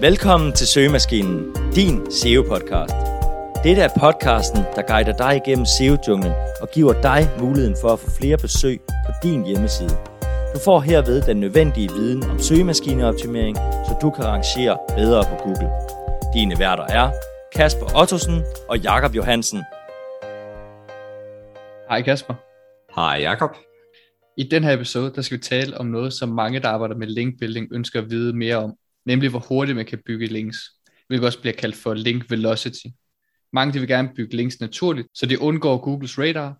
Velkommen til Søgemaskinen, din SEO-podcast. Dette er podcasten, der guider dig igennem SEO-junglen og giver dig muligheden for at få flere besøg på din hjemmeside. Du får herved den nødvendige viden om søgemaskineoptimering, så du kan rangere bedre på Google. Dine værter er Kasper Ottosen og Jakob Johansen. Hej Kasper. Hej Jakob. I den her episode, der skal vi tale om noget, som mange, der arbejder med linkbuilding, ønsker at vide mere om, nemlig hvor hurtigt man kan bygge links, hvilket også bliver kaldt for link velocity. Mange de vil gerne bygge links naturligt, så det undgår Googles radar,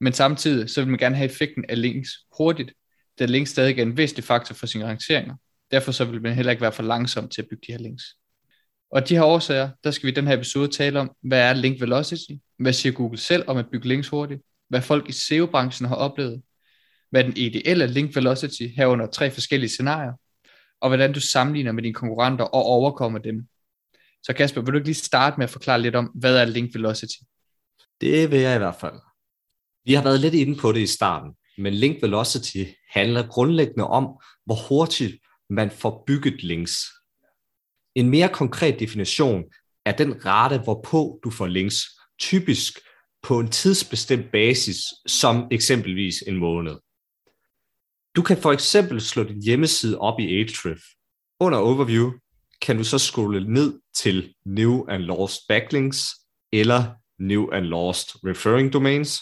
men samtidig så vil man gerne have effekten af links hurtigt, da links stadig er en væsentlig faktor for sine rangeringer. Derfor så vil man heller ikke være for langsom til at bygge de her links. Og de her årsager, der skal vi i den her episode tale om, hvad er link velocity, hvad siger Google selv om at bygge links hurtigt, hvad folk i SEO-branchen har oplevet, hvad den ideelle link velocity herunder tre forskellige scenarier, og hvordan du sammenligner med dine konkurrenter og overkommer dem. Så Kasper, vil du ikke lige starte med at forklare lidt om, hvad er link velocity? Det vil jeg i hvert fald. Vi har været lidt inde på det i starten, men link velocity handler grundlæggende om, hvor hurtigt man får bygget links. En mere konkret definition er den rate, hvorpå du får links, typisk på en tidsbestemt basis, som eksempelvis en måned. Du kan for eksempel slå din hjemmeside op i Ahrefs. Under Overview kan du så scrolle ned til New and Lost Backlinks eller New and Lost Referring Domains,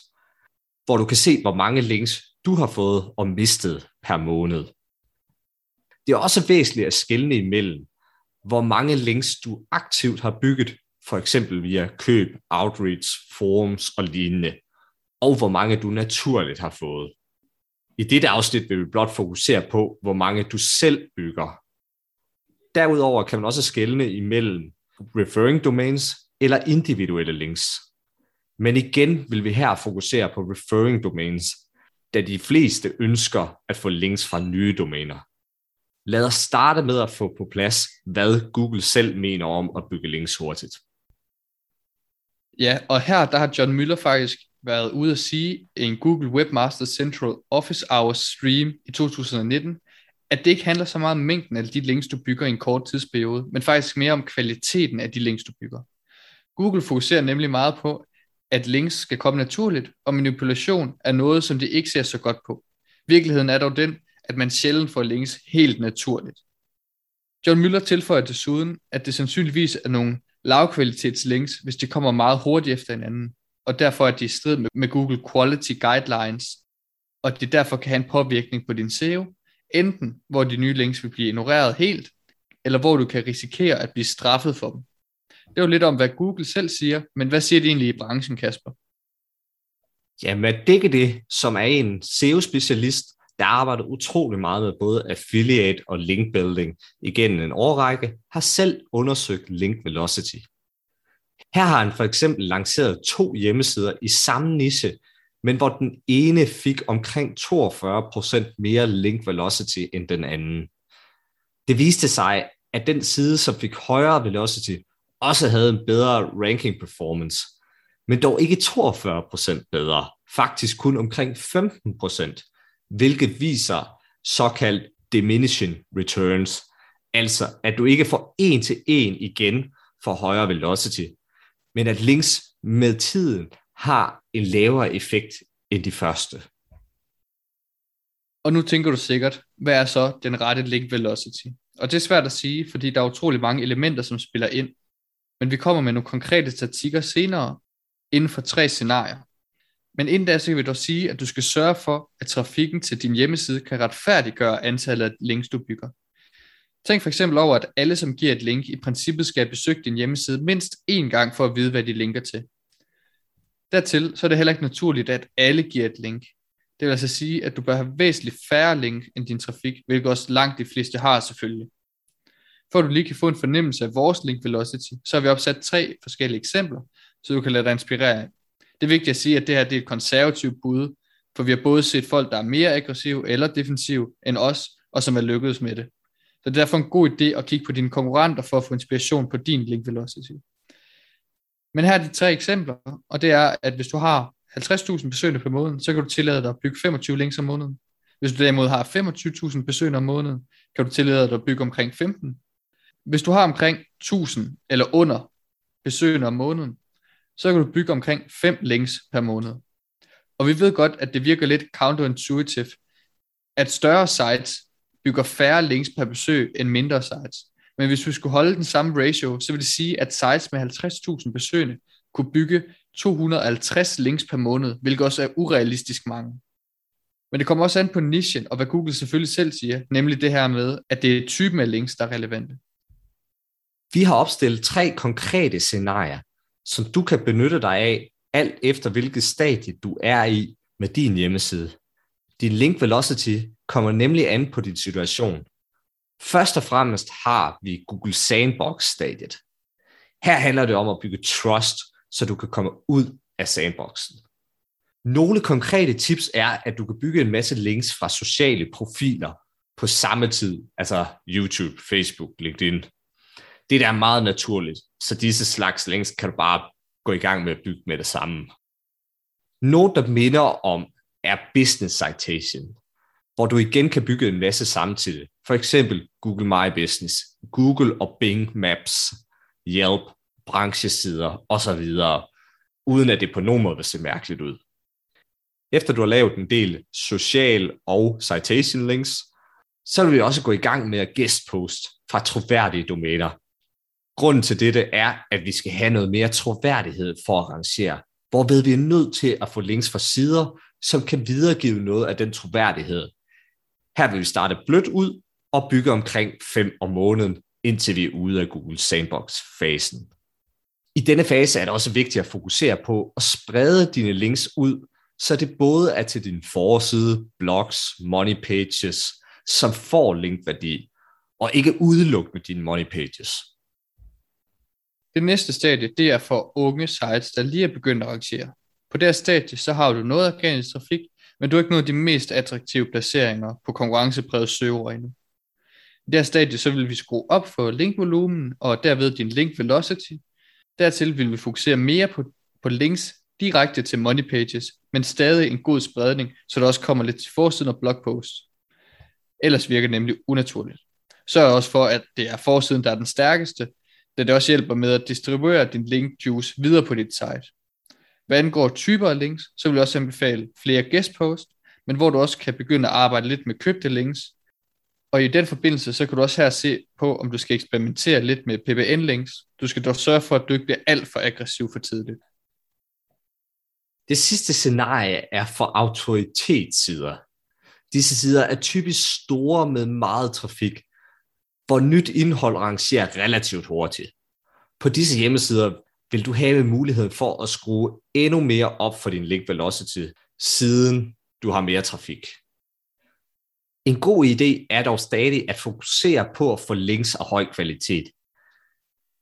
hvor du kan se, hvor mange links du har fået og mistet per måned. Det er også væsentligt at skelne imellem, hvor mange links du aktivt har bygget, for eksempel via køb, outreach, forums og lignende, og hvor mange du naturligt har fået. I dette afsnit vil vi blot fokusere på, hvor mange du selv bygger. Derudover kan man også skelne imellem referring domains eller individuelle links. Men igen vil vi her fokusere på referring domains, da de fleste ønsker at få links fra nye domæner. Lad os starte med at få på plads, hvad Google selv mener om at bygge links hurtigt. Ja, og her der har John Müller faktisk været ude at sige i en Google Webmaster Central Office Hours stream i 2019, at det ikke handler så meget om mængden af de links, du bygger i en kort tidsperiode, men faktisk mere om kvaliteten af de links, du bygger. Google fokuserer nemlig meget på, at links skal komme naturligt, og manipulation er noget, som de ikke ser så godt på. Virkeligheden er dog den, at man sjældent får links helt naturligt. John Müller tilføjer desuden, at det sandsynligvis er nogle lavkvalitets links, hvis de kommer meget hurtigt efter hinanden og derfor er de i strid med, med Google Quality Guidelines, og det derfor kan have en påvirkning på din SEO, enten hvor de nye links vil blive ignoreret helt, eller hvor du kan risikere at blive straffet for dem. Det er jo lidt om, hvad Google selv siger, men hvad siger de egentlig i branchen, Kasper? Jamen, at dække det, som er en SEO-specialist, der arbejder utrolig meget med både affiliate og link building igennem en årrække, har selv undersøgt link velocity. Her har han for eksempel lanceret to hjemmesider i samme niche, men hvor den ene fik omkring 42% mere link velocity end den anden. Det viste sig, at den side, som fik højere velocity, også havde en bedre ranking performance, men dog ikke 42% bedre, faktisk kun omkring 15%, hvilket viser såkaldt diminishing returns, altså at du ikke får en til en igen for højere velocity, men at links med tiden har en lavere effekt end de første. Og nu tænker du sikkert, hvad er så den rette link velocity? Og det er svært at sige, fordi der er utrolig mange elementer, som spiller ind. Men vi kommer med nogle konkrete statistikker senere inden for tre scenarier. Men inden da, så kan vi dog sige, at du skal sørge for, at trafikken til din hjemmeside kan retfærdiggøre antallet af links, du bygger. Tænk for eksempel over, at alle, som giver et link, i princippet skal besøge din hjemmeside mindst én gang for at vide, hvad de linker til. Dertil så er det heller ikke naturligt, at alle giver et link. Det vil altså sige, at du bør have væsentligt færre link end din trafik, hvilket også langt de fleste har selvfølgelig. For at du lige kan få en fornemmelse af vores link velocity, så har vi opsat tre forskellige eksempler, så du kan lade dig inspirere af. Det er vigtigt at sige, at det her det er et konservativt bud, for vi har både set folk, der er mere aggressive eller defensive end os, og som er lykkedes med det. Så det er derfor en god idé at kigge på dine konkurrenter for at få inspiration på din link velocity. Men her er de tre eksempler, og det er, at hvis du har 50.000 besøgende på måneden, så kan du tillade dig at bygge 25 links om måneden. Hvis du derimod har 25.000 besøgende om måneden, kan du tillade dig at bygge omkring 15. Hvis du har omkring 1000 eller under besøgende om måneden, så kan du bygge omkring 5 links per måned. Og vi ved godt, at det virker lidt counterintuitive, at større sites bygger færre links per besøg end mindre sites. Men hvis vi skulle holde den samme ratio, så vil det sige, at sites med 50.000 besøgende kunne bygge 250 links per måned, hvilket også er urealistisk mange. Men det kommer også an på nichen, og hvad Google selvfølgelig selv siger, nemlig det her med, at det er typen af links, der er relevante. Vi har opstillet tre konkrete scenarier, som du kan benytte dig af, alt efter hvilket stadie du er i med din hjemmeside. Din link velocity kommer nemlig an på din situation. Først og fremmest har vi Google Sandbox-stadiet. Her handler det om at bygge trust, så du kan komme ud af sandboxen. Nogle konkrete tips er, at du kan bygge en masse links fra sociale profiler på samme tid, altså YouTube, Facebook, LinkedIn. Det der er meget naturligt, så disse slags links kan du bare gå i gang med at bygge med det samme. Noget, der minder om, er Business Citation, hvor du igen kan bygge en masse samtidig. For eksempel Google My Business, Google og Bing Maps, Yelp, branchesider osv., uden at det på nogen måde vil se mærkeligt ud. Efter du har lavet en del social og citation links, så vil vi også gå i gang med at guestpost fra troværdige domæner. Grunden til dette er, at vi skal have noget mere troværdighed for at rangere, hvorved vi er nødt til at få links fra sider, som kan videregive noget af den troværdighed. Her vil vi starte blødt ud og bygge omkring 5 om måneden, indtil vi er ude af Google Sandbox-fasen. I denne fase er det også vigtigt at fokusere på at sprede dine links ud, så det både er til din forside, blogs, money pages, som får linkværdi, og ikke udelukkende dine money pages. Det næste stadie, det er for unge sites, der lige er begyndt at arrangere. På det her stadie, så har du noget organisk trafik, men du har ikke nået de mest attraktive placeringer på konkurrencepræget søger endnu. I det her stadie, så vil vi skrue op for linkvolumen, og derved din link velocity. Dertil vil vi fokusere mere på, på links direkte til money pages, men stadig en god spredning, så der også kommer lidt til forsiden og blogpost. Ellers virker det nemlig unaturligt. Sørg også for, at det er forsiden, der er den stærkeste, da det også hjælper med at distribuere din link juice videre på dit site. Hvad angår typer af links, så vil jeg også anbefale flere guest post, men hvor du også kan begynde at arbejde lidt med købte links. Og i den forbindelse, så kan du også her se på, om du skal eksperimentere lidt med PBN-links. Du skal dog sørge for, at du ikke bliver alt for aggressiv for tidligt. Det sidste scenarie er for autoritetssider. Disse sider er typisk store med meget trafik, hvor nyt indhold rangerer relativt hurtigt. På disse hjemmesider vil du have mulighed for at skrue endnu mere op for din link velocity, siden du har mere trafik. En god idé er dog stadig at fokusere på at få links af høj kvalitet.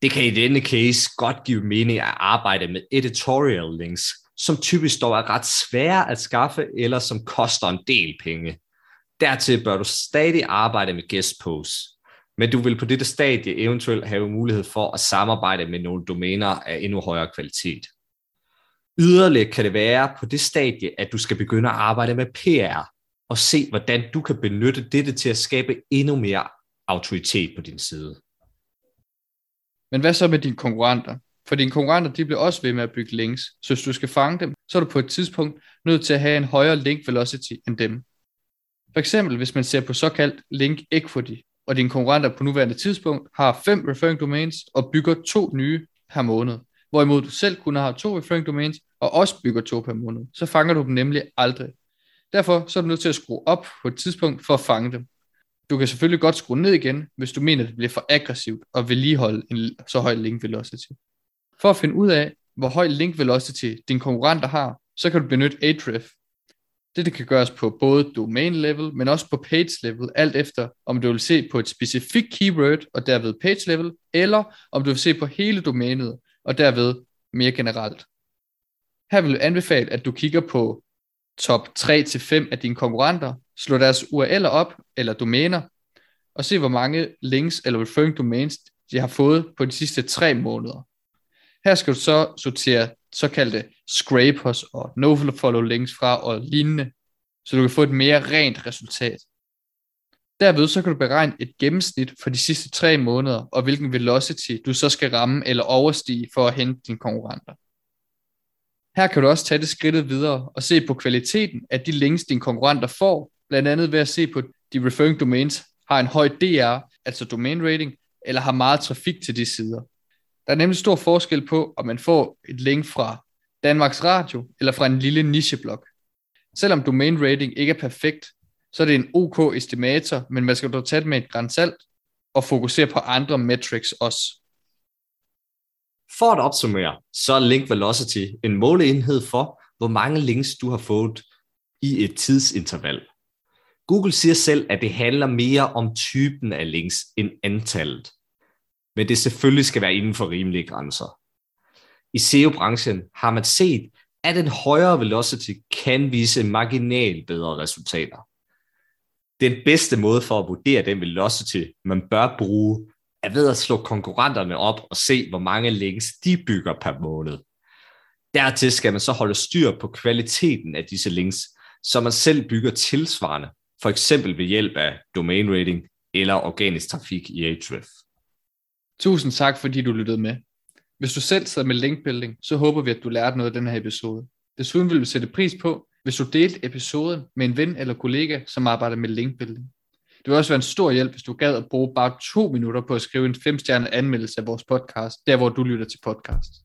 Det kan i denne case godt give mening at arbejde med editorial links, som typisk dog er ret svære at skaffe, eller som koster en del penge. Dertil bør du stadig arbejde med guest posts, men du vil på dette stadie eventuelt have mulighed for at samarbejde med nogle domæner af endnu højere kvalitet. Yderligere kan det være på det stadie, at du skal begynde at arbejde med PR, og se hvordan du kan benytte dette til at skabe endnu mere autoritet på din side. Men hvad så med dine konkurrenter? For dine konkurrenter, de bliver også ved med at bygge links, så hvis du skal fange dem, så er du på et tidspunkt nødt til at have en højere link velocity end dem. For eksempel, hvis man ser på såkaldt link equity, og dine konkurrenter på nuværende tidspunkt har fem referring domains og bygger to nye per måned, hvorimod du selv kun har to referring domains og også bygger to per måned, så fanger du dem nemlig aldrig. Derfor så er du nødt til at skrue op på et tidspunkt for at fange dem. Du kan selvfølgelig godt skrue ned igen, hvis du mener, at det bliver for aggressivt og vedligeholde en så høj link velocity. For at finde ud af, hvor høj link velocity dine konkurrenter har, så kan du benytte Ahrefs. Det kan gøres på både domain level, men også på page level, alt efter om du vil se på et specifikt keyword og derved page level, eller om du vil se på hele domænet og derved mere generelt. Her vil jeg anbefale, at du kigger på top 3-5 af dine konkurrenter, slå deres URL'er op eller domæner, og se hvor mange links eller referring domains de har fået på de sidste 3 måneder. Her skal du så sortere såkaldte scrapers og nofollow links fra og lignende, så du kan få et mere rent resultat. Derved så kan du beregne et gennemsnit for de sidste tre måneder, og hvilken velocity du så skal ramme eller overstige for at hente dine konkurrenter. Her kan du også tage det skridtet videre og se på kvaliteten af de links, dine konkurrenter får, blandt andet ved at se på, at de referring domains har en høj DR, altså domain rating, eller har meget trafik til de sider. Der er nemlig stor forskel på, om man får et link fra Danmarks Radio eller fra en lille nicheblog. Selvom domain rating ikke er perfekt, så er det en OK estimator, men man skal dog tage det med et grænsalt og fokusere på andre metrics også. For at opsummere, så er link velocity en måleenhed for, hvor mange links du har fået i et tidsinterval. Google siger selv, at det handler mere om typen af links end antallet. Men det selvfølgelig skal være inden for rimelige grænser. I SEO-branchen har man set, at en højere velocity kan vise marginalt bedre resultater. Den bedste måde for at vurdere den velocity, man bør bruge, er ved at slå konkurrenterne op og se, hvor mange links de bygger per måned. Dertil skal man så holde styr på kvaliteten af disse links, så man selv bygger tilsvarende, for eksempel ved hjælp af domain rating eller organisk trafik i Ahrefs. Tusind tak, fordi du lyttede med. Hvis du selv sidder med linkbuilding, så håber vi, at du lærte noget af den her episode. Desuden vil vi sætte pris på, hvis du delte episoden med en ven eller kollega, som arbejder med linkbuilding. Det vil også være en stor hjælp, hvis du gad at bruge bare to minutter på at skrive en femstjernet anmeldelse af vores podcast, der hvor du lytter til podcast.